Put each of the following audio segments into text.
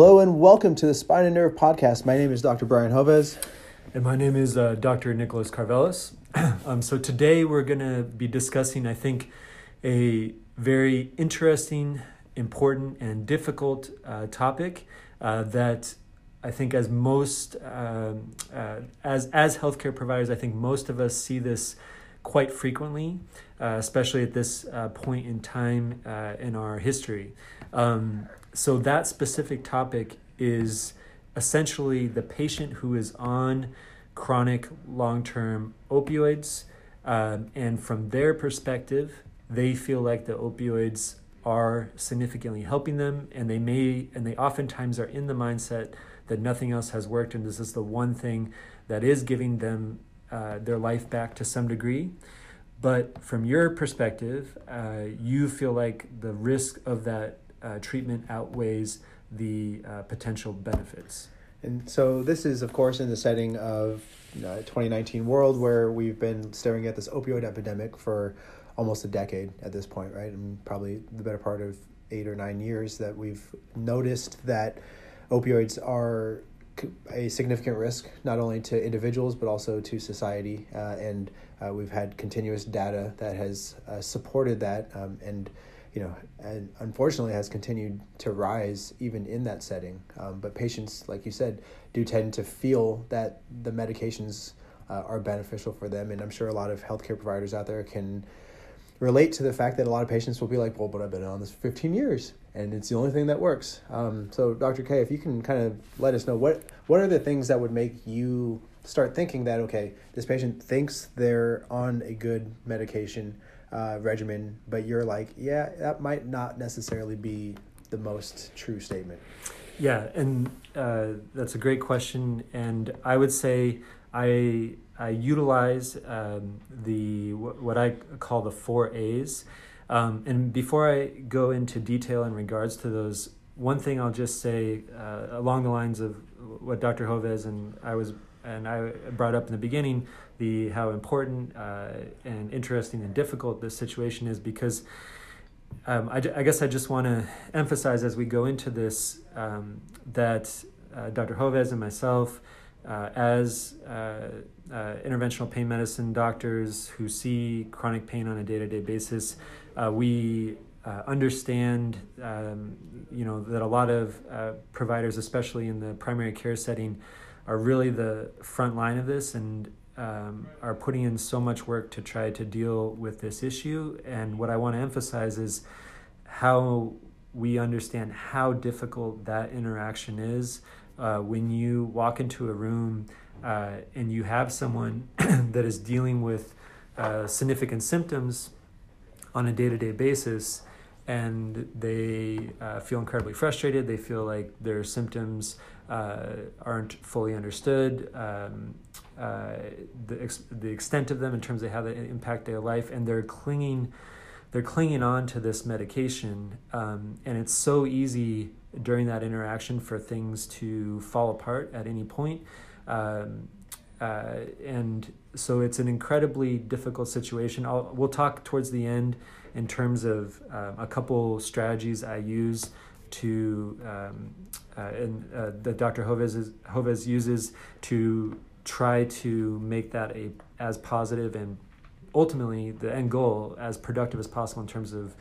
Hello and welcome to the Spine and Nerve Podcast. My name is Dr. Brian Hovez. And my name is uh, Dr. Nicholas Carvelis. um, so today we're going to be discussing, I think, a very interesting, important, and difficult uh, topic uh, that I think, as most um, uh, as as healthcare providers, I think most of us see this quite frequently, uh, especially at this uh, point in time in our history. Um, so that specific topic is essentially the patient who is on chronic long term opioids. Um, and from their perspective, they feel like the opioids are significantly helping them, and they may, and they oftentimes are in the mindset that nothing else has worked, and this is the one thing that is giving them uh, their life back to some degree. But from your perspective, uh, you feel like the risk of that uh, treatment outweighs the uh, potential benefits. And so this is, of course, in the setting of uh, 2019 world where we've been staring at this opioid epidemic for almost a decade at this point, right? And probably the better part of eight or nine years that we've noticed that opioids are a significant risk not only to individuals but also to society uh, and uh, we've had continuous data that has uh, supported that um, and you know, and unfortunately has continued to rise even in that setting. Um, but patients, like you said, do tend to feel that the medications uh, are beneficial for them. And I'm sure a lot of healthcare providers out there can relate to the fact that a lot of patients will be like, well, but I've been on this for 15 years and it's the only thing that works. Um, so, Dr. K, if you can kind of let us know what, what are the things that would make you start thinking that, okay, this patient thinks they're on a good medication uh, regimen, but you're like, yeah, that might not necessarily be the most true statement. Yeah, and uh, that's a great question, and I would say I I utilize um, the what I call the four A's. Um, and before I go into detail in regards to those, one thing I'll just say uh, along the lines of what Dr. Hovez and I was and I brought up in the beginning the how important uh, and interesting and difficult this situation is because um, I, I, guess I just want to emphasize as we go into this um, that uh, Dr. Hovez and myself, uh, as uh, uh, interventional pain medicine doctors who see chronic pain on a day to day basis, uh, we understand um, you know that a lot of providers, especially in the primary care setting, are really the front line of this and um, are putting in so much work to try to deal with this issue. And what I want to emphasize is how we understand how difficult that interaction is uh, when you walk into a room uh, and you have someone that is dealing with uh, significant symptoms on a day to day basis and they uh, feel incredibly frustrated. They feel like their symptoms uh, aren't fully understood, um, uh, the, ex- the extent of them in terms of how they impact their life, and they're clinging, they're clinging on to this medication, um, and it's so easy during that interaction for things to fall apart at any point. Um, uh, and so it's an incredibly difficult situation. I'll, we'll talk towards the end in terms of um, a couple strategies I use to um, uh, and uh, that Dr. Hovez, Hovez uses to try to make that a as positive and ultimately the end goal as productive as possible in terms of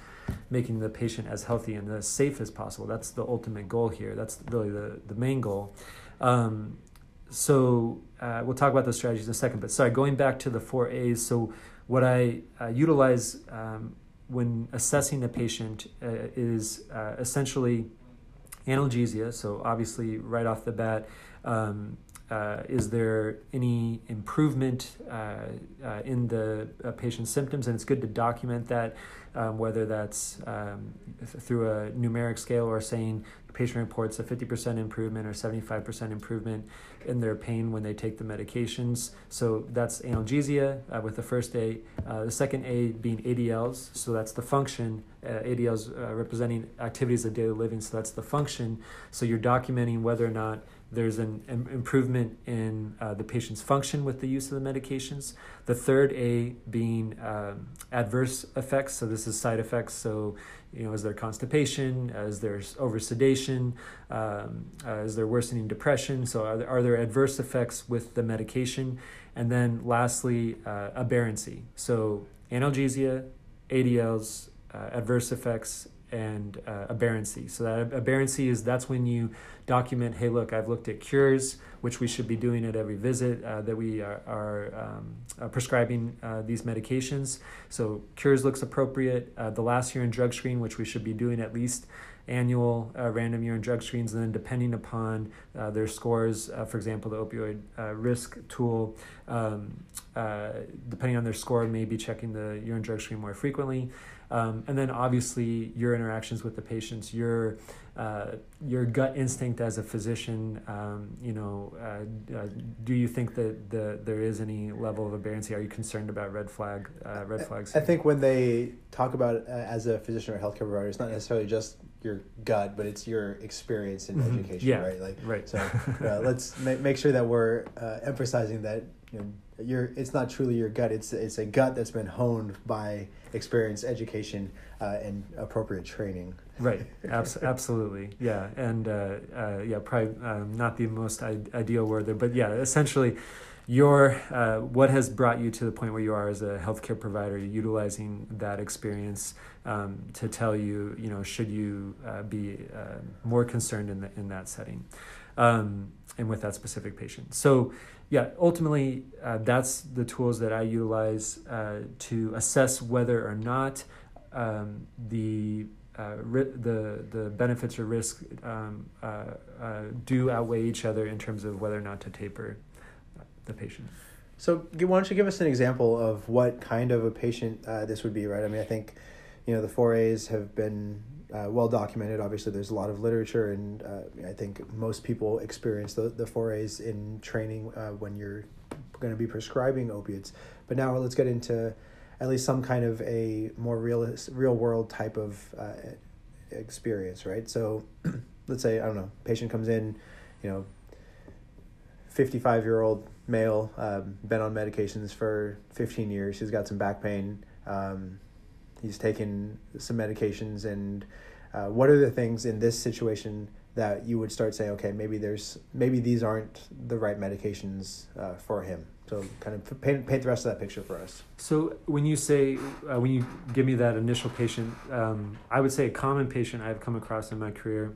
making the patient as healthy and as safe as possible. That's the ultimate goal here. That's really the, the main goal. Um, so uh, we'll talk about those strategies in a second. But sorry, going back to the four A's. So what I uh, utilize um, when assessing the patient uh, is uh, essentially analgesia. So obviously, right off the bat, um, uh, is there any improvement uh, in the patient's symptoms? And it's good to document that, um, whether that's um, through a numeric scale or saying patient reports a 50% improvement or 75% improvement in their pain when they take the medications. So that's analgesia uh, with the first A. Uh, the second A being ADLs, so that's the function. ADLs representing activities of daily living, so that's the function. So you're documenting whether or not there's an, improvement in uh, the patient's function with the use of the medications. The third A being um, adverse effects. So this is side effects. So you know, is there constipation? Is there over sedation? Um, uh, is there worsening depression? So are there, are there adverse effects with the medication? And then lastly, uh, aberrancy. So analgesia, ADLs, uh, adverse effects, and uh, aberrancy. So that aberrancy is that's when you document, hey, look, I've looked at CURES, which we should be doing at every visit uh, that we are, are um, uh, prescribing uh, these medications. So CURES looks appropriate. Uh, the last urine drug screen, which we should be doing at least annual uh, random urine drug screens, and then depending upon uh, their scores, for example, the opioid risk tool, um, depending on their score, may be checking the urine drug screen more frequently. Um, and then obviously your interactions with the patients, your uh, your gut instinct as a physician. Um, you know, uh, uh, do you think that the, there is any level of aberrancy? Are you concerned about red flag uh, red flags? I think when they talk about it uh, as a physician or healthcare provider, it's not necessarily just your gut, but it's your experience in mm-hmm. education, yeah, right? Like, right. So let's ma- make sure that we're emphasizing that you know your it's not truly your gut. It's it's a gut that's been honed by experience, education, uh, and appropriate training. Right. Abs- absolutely. Yeah. And uh, uh, yeah, probably um, not the most I- ideal word there, but yeah, essentially, your uh, what has brought you to the point where you are as a healthcare provider, utilizing that experience um, to tell you, you know, should you uh, be uh, more concerned in the, in that setting, um, and with that specific patient. So yeah, ultimately, uh, that's the tools that I utilize uh, to assess whether or not um, the uh, the the benefits or risk um, uh, uh, do outweigh each other in terms of whether or not to taper the patient. So, why don't you give us an example of what kind of a patient uh, this would be? Right. I mean, I think you know the four A's have been uh, well documented. Obviously, there's a lot of literature, and uh, I think most people experience the, the four A's in training uh, when you're going to be prescribing opiates. But now let's get into at least some kind of a more real real world type of uh, experience, right? So, let's say I don't know, patient comes in, you know, fifty five year old male, um, been on medications for fifteen years. He's got some back pain. Um, he's taken some medications and uh, what are the things in this situation that you would start saying okay maybe there's maybe these aren't the right medications uh, for him. So kind of paint, paint the rest of that picture for us. So when you say uh, when you give me that initial patient um, i would say a common patient i've come across in my career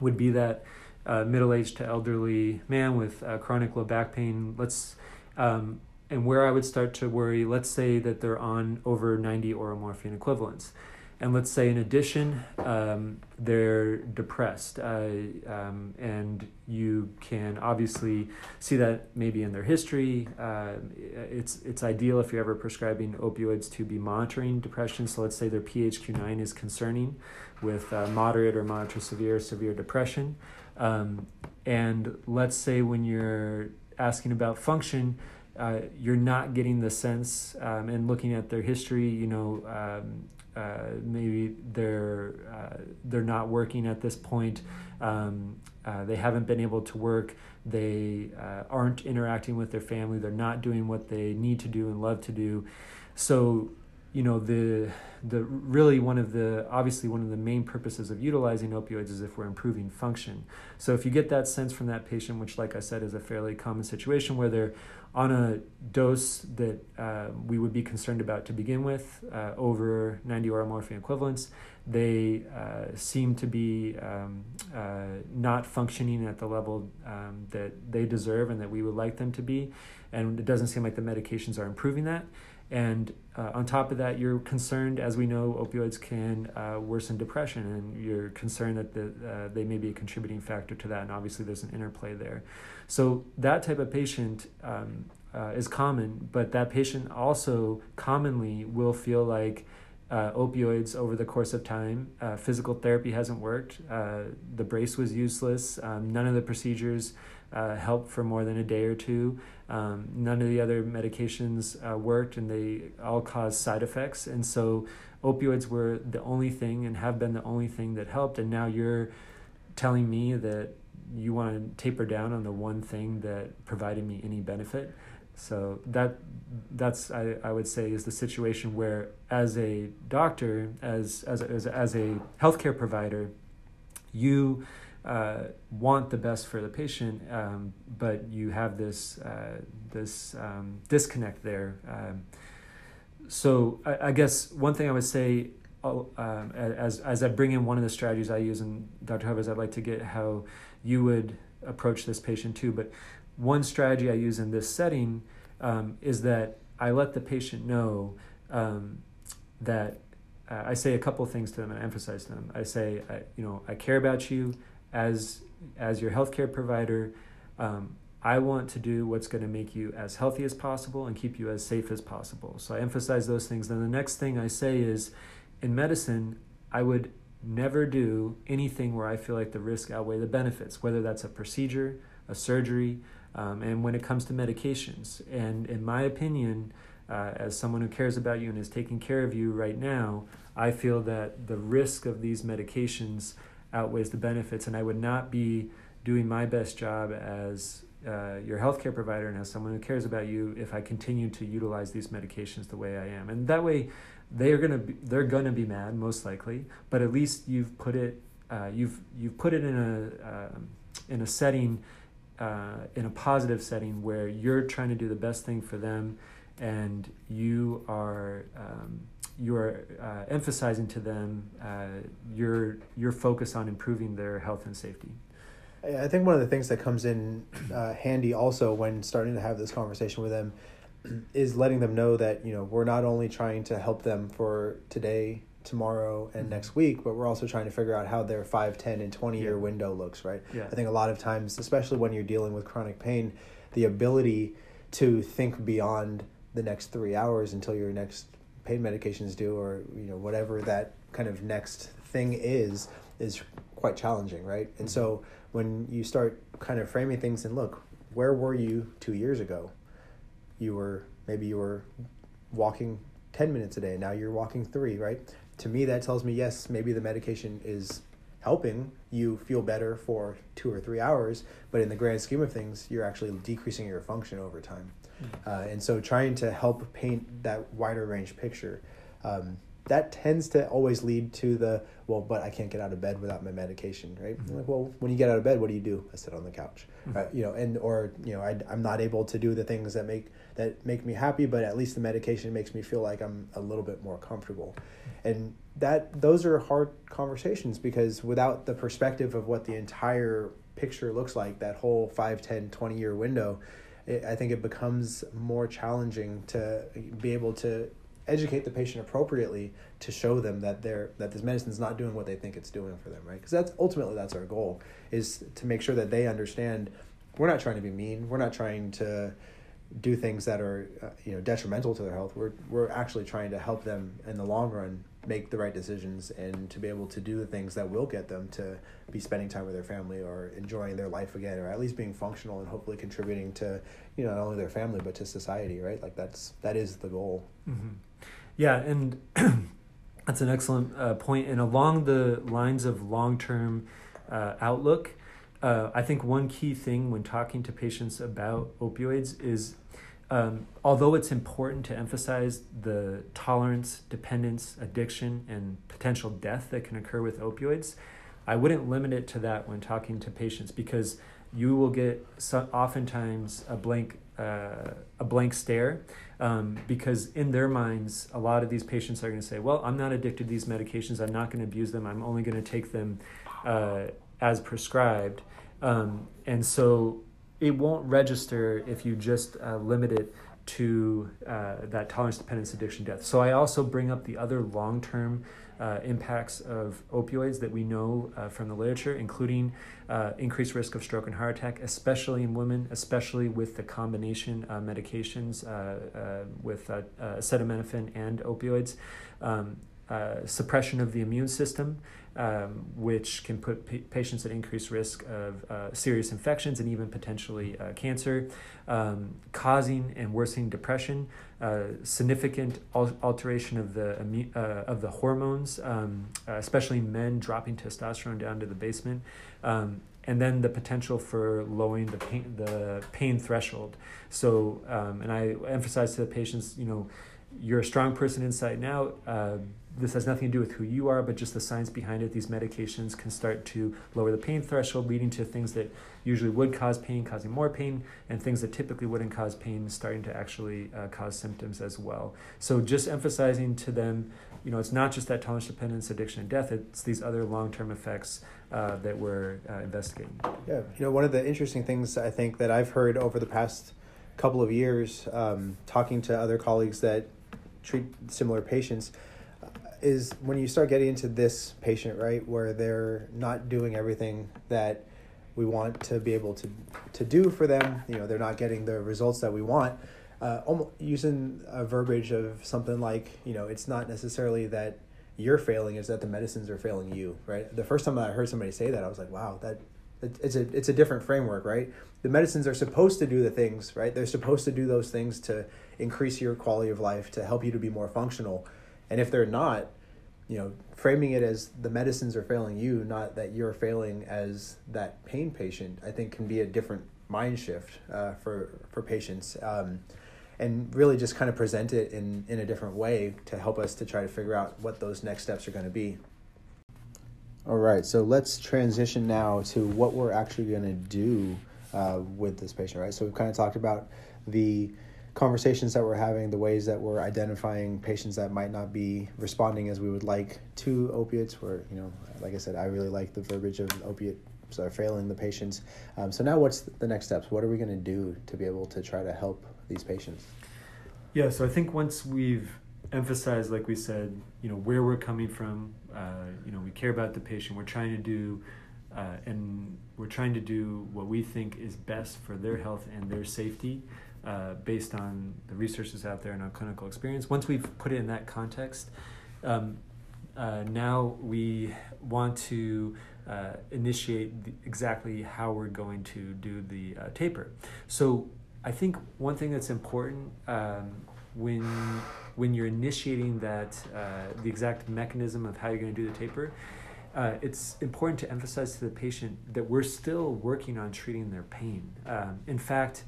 would be that uh, middle-aged to elderly man with uh, chronic low back pain. Let's um, and where I would start to worry, let's say that they're on over 90 oral morphine equivalents. And let's say, in addition, um, they're depressed. Uh, um, and you can obviously see that maybe in their history. Uh, it's, it's ideal if you're ever prescribing opioids to be monitoring depression. So let's say their PHQ9 is concerning with uh, moderate or moderate to severe, severe depression. Um, and let's say when you're asking about function, uh, you're not getting the sense um, and looking at their history you know um, uh, maybe they're uh, they're not working at this point. Um, uh, they haven't been able to work. They uh, aren't interacting with their family. They're not doing what they need to do and love to do. So you know the the really one of the obviously one of the main purposes of utilizing opioids is if we're improving function so if you get that sense from that patient which like i said is a fairly common situation where they're on a dose that uh, we would be concerned about to begin with, uh, over 90 oral morphine equivalents, they uh, seem to be um, uh, not functioning at the level um, that they deserve and that we would like them to be. And it doesn't seem like the medications are improving that. And uh, on top of that, you're concerned, as we know, opioids can uh, worsen depression, and you're concerned that the, uh, they may be a contributing factor to that. And obviously, there's an interplay there. So that type of patient um, uh, is common, but that patient also commonly will feel like uh, opioids over the course of time. Uh, physical therapy hasn't worked. Uh, the brace was useless. Um, none of the procedures uh, helped for more than a day or two. Um, none of the other medications uh, worked, and they all caused side effects. And so, opioids were the only thing and have been the only thing that helped. And now you're telling me that you want to taper down on the one thing that provided me any benefit. So that that's I, I would say is the situation where as a doctor, as as as, as a healthcare provider, you uh, want the best for the patient, um, but you have this uh, this um, disconnect there. Um, so I, I, guess one thing I would say, oh, um, as as I bring in one of the strategies I use, and Dr. Hovers, I'd like to get how you would approach this patient too. But one strategy I use in this setting um, is that I let the patient know um, that uh, I say a couple things to them and I emphasize to them. I say, I, you know, I care about you as as your healthcare provider. Um, I want to do what's going to make you as healthy as possible and keep you as safe as possible. So I emphasize those things. Then the next thing I say is, in medicine, I would never do anything where I feel like the risk outweigh the benefits, whether that's a procedure, a surgery, um, and when it comes to medications. And in my opinion, uh, as someone who cares about you and is taking care of you right now, I feel that the risk of these medications outweighs the benefits, and I would not be doing my best job as uh, your healthcare provider and as someone who cares about you if I continue to utilize these medications the way I am. And that way, they're gonna be, they're gonna be mad most likely, but at least you've put it uh, you've you've put it in a uh, in a setting uh, in a positive setting where you're trying to do the best thing for them, and you are. Um, you are uh, emphasizing to them uh, your your focus on improving their health and safety. I think one of the things that comes in uh, handy also when starting to have this conversation with them is letting them know that you know we're not only trying to help them for today tomorrow and mm-hmm. next week but we're also trying to figure out how their 5 10 and 20 year yeah. window looks right yeah. i think a lot of times especially when you're dealing with chronic pain the ability to think beyond the next three hours until your next pain medications do or you know whatever that kind of next thing is is quite challenging right? And so when you start kind of framing things and look where were you two years ago? You were maybe you were walking 10 minutes a day now you're walking three right? To me that tells me yes maybe the medication is helping you feel better for two or three hours but in the grand scheme of things you're actually decreasing your function over time. Uh, and so trying to help paint that wider range picture um, that tends to always lead to the well but i can't get out of bed without my medication right mm-hmm. like well when you get out of bed what do you do i sit on the couch mm-hmm. uh, you know and or you know I, i'm not able to do the things that make that make me happy but at least the medication makes me feel like i'm a little bit more comfortable mm-hmm. and that those are hard conversations because without the perspective of what the entire picture looks like that whole 5 10 20 year window it, i think it becomes more challenging to be able to educate the patient appropriately to show them that they're that this medicine is not doing what they think it's doing for them right? Because that's ultimately that's our goal is to make sure that they understand we're not trying to be mean. We're not trying to do things that are uh, you know detrimental to their health. We're we're actually trying to help them in the long run make the right decisions and to be able to do the things that will get them to be spending time with their family or enjoying their life again or at least being functional and hopefully contributing to you know not only their family but to society right like that's that is the goal mm-hmm. Yeah, and that's an excellent uh, point. And along the lines of long term uh, outlook, uh, I think one key thing when talking to patients about opioids is um, although it's important to emphasize the tolerance, dependence, addiction, and potential death that can occur with opioids, I wouldn't limit it to that when talking to patients because you will get so, oftentimes a blank uh, a blank stare um, because in their minds, a lot of these patients are going to say, "Well, I'm not addicted to these medications. I'm not going to abuse them. I'm only going to take them uh, as prescribed." Um, and so it won't register if you just uh, limit it to uh, that tolerance dependence addiction death. So I also bring up the other long term uh, impacts of opioids that we know uh, from the literature, including uh, increased risk of stroke and heart attack, especially in women, especially with the combination uh, medications uh, with acetaminophen and opioids. Um, suppression of the immune system, um, which can put pa- patients at increased risk of serious infections and even potentially cancer, um, causing and worsening depression, uh, significant al- alteration of the uh, of the hormones, um, uh, especially men dropping testosterone down to the basement, um, and then the potential for lowering the pain, the pain threshold. So, um, and I emphasize to the patients, you know, you're a strong person inside now. Uh, this has nothing to do with who you are, but just the science behind it. These medications can start to lower the pain threshold, leading to things that usually would cause pain, causing more pain, and things that typically wouldn't cause pain, starting to actually uh, cause symptoms as well. So, just emphasizing to them, you know, it's not just that tolerance dependence, addiction, and death, it's these other long term effects uh, that we're uh, investigating. Yeah, you know, one of the interesting things I think that I've heard over the past couple of years, um, talking to other colleagues that treat similar patients is when you start getting into this patient, right, where they're not doing everything that we want to be able to to do for them. You know, they're not getting the results that we want. Uh, almost using a verbiage of something like, you know, it's not necessarily that you're failing; is that the medicines are failing you, right? The first time I heard somebody say that, I was like, wow, that it's a it's a different framework, right? The medicines are supposed to do the things, right? They're supposed to do those things to increase your quality of life, to help you to be more functional. And if they're not, you know, framing it as the medicines are failing you, not that you're failing as that pain patient, I think can be a different mind shift uh, for for patients, um, and really just kind of present it in in a different way to help us to try to figure out what those next steps are going to be. All right, so let's transition now to what we're actually going to do uh, with this patient, right? So we've kind of talked about the conversations that we're having, the ways that we're identifying patients that might not be responding as we would like to opiates. Where you know, like I said, I really like the verbiage of opiate are failing the patients. Um, so now, what's the next steps? What are we going to do to be able to try to help these patients? Yeah, so I think once we've emphasized, like we said, you know, where we're coming from, uh, you know, we care about the patient. We're trying to do. Uh, and we're trying to do what we think is best for their health and their safety uh, based on the research that's out there and our clinical experience. Once we've put it in that context, um, uh, now we want to uh, initiate the, exactly how we're going to do the uh, taper. So I think one thing that's important um, when when you're initiating that uh, the exact mechanism of how you're going to do the taper. Uh, it's important to emphasize to the patient that we're still working on treating their pain. Um, in fact,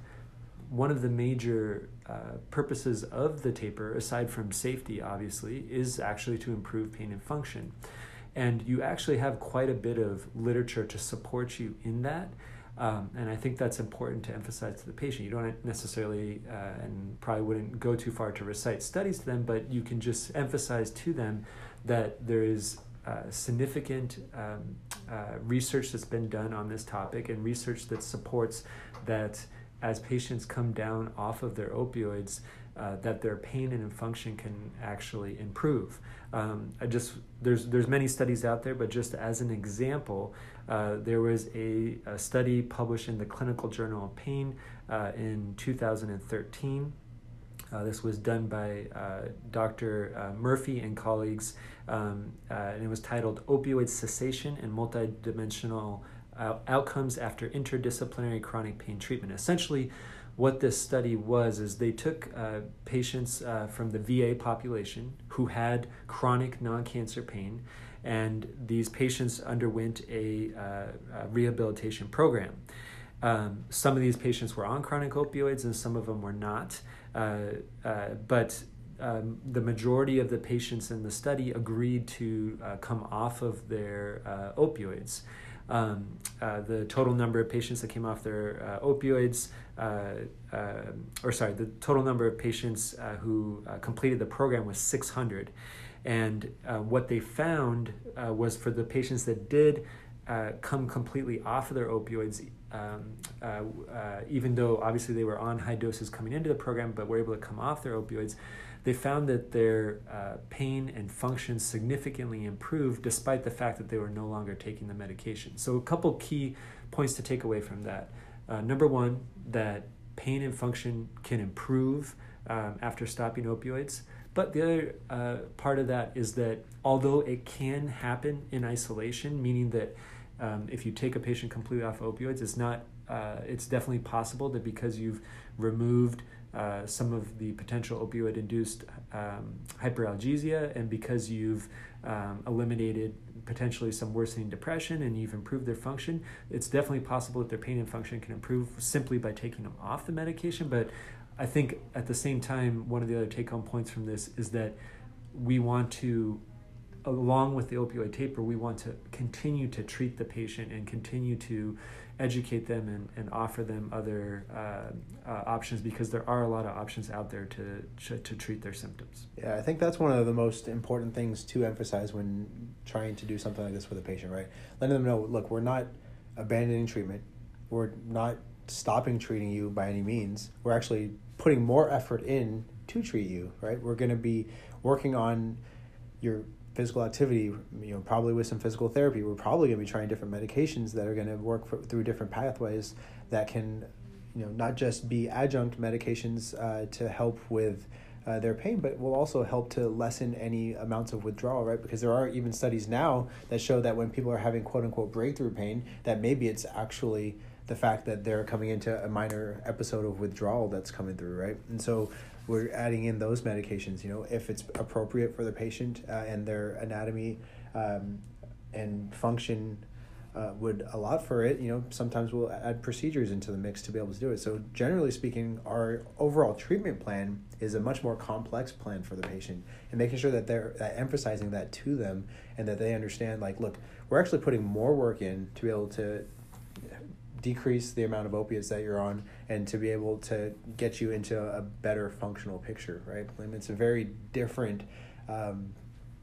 one of the major uh, purposes of the taper, aside from safety, obviously, is actually to improve pain and function. And you actually have quite a bit of literature to support you in that. Um, and I think that's important to emphasize to the patient. You don't necessarily, uh, and probably wouldn't go too far to recite studies to them, but you can just emphasize to them that there is uh, significant um, uh, research that's been done on this topic and research that supports that as patients come down off of their opioids, uh, that their pain and function can actually improve. Um, I just there's there's many studies out there, but just as an example, uh, there was a, a, study published in the Clinical Journal of Pain uh, in 2013. Uh, this was done by uh, Dr. Uh, Murphy and colleagues, um, and it was titled "Opioid Cessation and Multidimensional." Outcomes after interdisciplinary chronic pain treatment. Essentially, what this study was is they took uh, patients uh, from the VA population who had chronic non cancer pain, and these patients underwent a, uh, a rehabilitation program. Um, some of these patients were on chronic opioids and some of them were not, uh, uh, but um, the majority of the patients in the study agreed to uh, come off of their opioids. Um, uh, the total number of patients that came off their uh, opioids, uh, uh or sorry, the total number of patients uh, who completed the program was 600. And what they found was for the patients that did come completely off of their opioids, um, even though obviously they were on high doses coming into the program, but were able to come off their opioids, they found that their uh, pain and function significantly improved despite the fact that they were no longer taking the medication. So, a couple key points to take away from that. Uh, number one, that pain and function can improve um, after stopping opioids. But the other uh, part of that is that although it can happen in isolation, meaning that um, if you take a patient completely off opioids, it's not. Uh, it's definitely possible that because you've removed uh, some of the potential opioid induced um, hyperalgesia, and because you've um, eliminated potentially some worsening depression and you've improved their function, it's definitely possible that their pain and function can improve simply by taking them off the medication. But I think at the same time, one of the other take home points from this is that we want to along with the opioid taper, we want to continue to treat the patient and continue to educate them and, and offer them other uh, uh, options because there are a lot of options out there to, to, to treat their symptoms. Yeah, I think that's one of the most important things to emphasize when trying to do something like this with a patient, right? Letting them know, look, we're not abandoning treatment. We're not stopping treating you by any means. We're actually putting more effort in to treat you, right? We're going to be working on your physical activity, you know, probably with some physical therapy. We're probably going to be trying different medications that are going to work for, through different pathways that can, you know, not just be adjunct medications uh, to help with uh, their pain, but will also help to lessen any amounts of withdrawal, right? Because there are even studies now that show that when people are having quote unquote breakthrough pain, that maybe it's actually the fact that they're coming into a minor episode of withdrawal that's coming through, right? And so we're adding in those medications, you know, if it's appropriate for the patient uh, and their anatomy um, and function uh, would allow for it, you know, sometimes we'll add procedures into the mix to be able to do it. So, generally speaking, our overall treatment plan is a much more complex plan for the patient and making sure that they're uh, emphasizing that to them and that they understand, like, look, we're actually putting more work in to be able to decrease the amount of opiates that you're on and to be able to get you into a better functional picture, right? Mean, it's a very different um,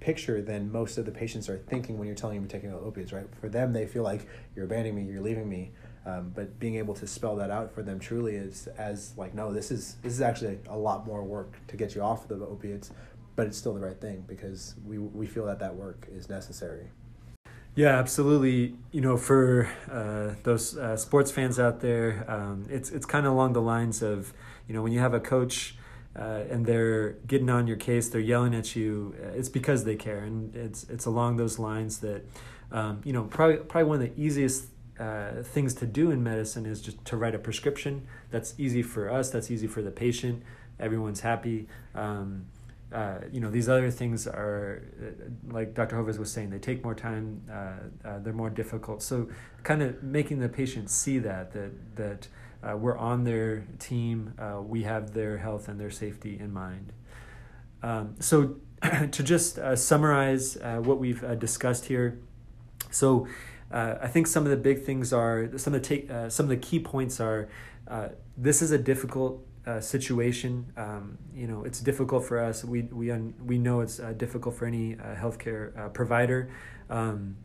picture than most of the patients are thinking when you're telling them you're taking opiates, right? For them, they feel like you're abandoning me, you're leaving me. Um, but being able to spell that out for them truly is as like, no, this is this is actually a lot more work to get you off of the opiates, but it's still the right thing because we we feel that that work is necessary. Yeah, absolutely. You know, for uh, those uh, sports fans out there, um, it's it's kind of along the lines of, you know, when you have a coach uh, and they're getting on your case, they're yelling at you. Uh, it's because they care, and it's it's along those lines that, um, you know, probably probably one of the easiest uh, things to do in medicine is just to write a prescription. That's easy for us. That's easy for the patient. Everyone's happy. Um, uh, you know these other things are uh, like Dr. Hovers was saying they take more time uh, uh, they're more difficult so kind of making the patient see that that that uh, we're on their team we have their health and their safety in mind um, so to just summarize what we've discussed here so I think some of the big things are some of the take some of the key points are this is a difficult uh, situation. Um, you know, it's difficult for us. We we un, we know it's uh, difficult for any uh, healthcare uh, provider. Um,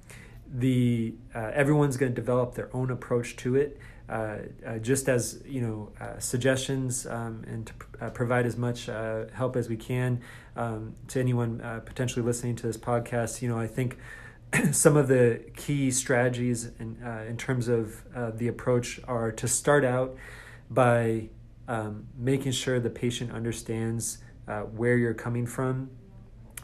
the uh, everyone's going to develop their own approach to it. Uh, just as you know, suggestions um, and to pr- provide as much help as we can um, to anyone potentially listening to this podcast. You know, I think some of the key strategies in in terms of the approach are to start out by um, making sure the patient understands uh, where you're coming from,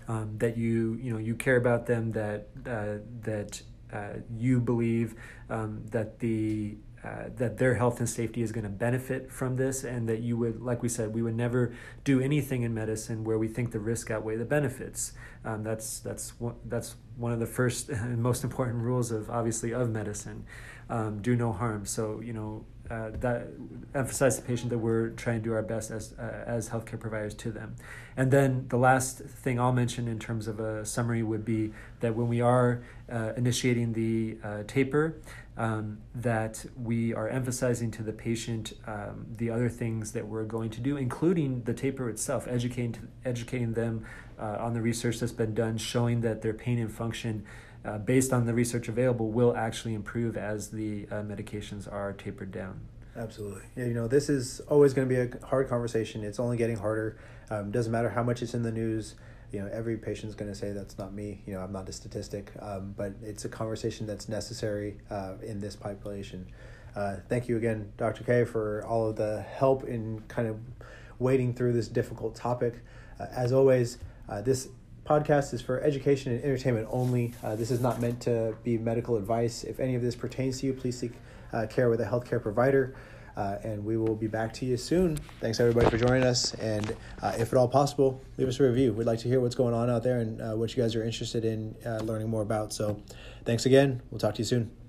um, that you you know you care about them, that uh, that uh, you believe um, that the uh, that their health and safety is going to benefit from this, and that you would, like we said, we would never do anything in medicine where we think the risk outweigh the benefits. Um, that's that's one, that's one of the first and most important rules of obviously of medicine. Um, do no harm. So you know uh, that emphasize the patient that we're trying to do our best as uh, as healthcare providers to them. And then the last thing I'll mention in terms of a summary would be that when we are uh, initiating the uh, taper, um, that we are emphasizing to the patient um, the other things that we're going to do, including the taper itself, educating educating them uh, on the research that's been done, showing that their pain and function uh, based on the research available, will actually improve as the uh, medications are tapered down. Absolutely. Yeah, you know, this is always going to be a hard conversation. It's only getting harder. Um, doesn't matter how much it's in the news. You know, every patient's going to say that's not me. You know, I'm not a statistic. Um, but it's a conversation that's necessary uh, in this population. Uh, thank you again, Dr. K, for all of the help in kind of wading through this difficult topic. Uh, as always, uh, this podcast is for education and entertainment only. Uh, this is not meant to be medical advice. If any of this pertains to you, please seek uh, care with a healthcare provider. Uh, and we will be back to you soon. Thanks everybody for joining us. And uh, if at all possible, leave us a review. We'd like to hear what's going on out there and uh, what you guys are interested in uh, learning more about. So thanks again. We'll talk to you soon.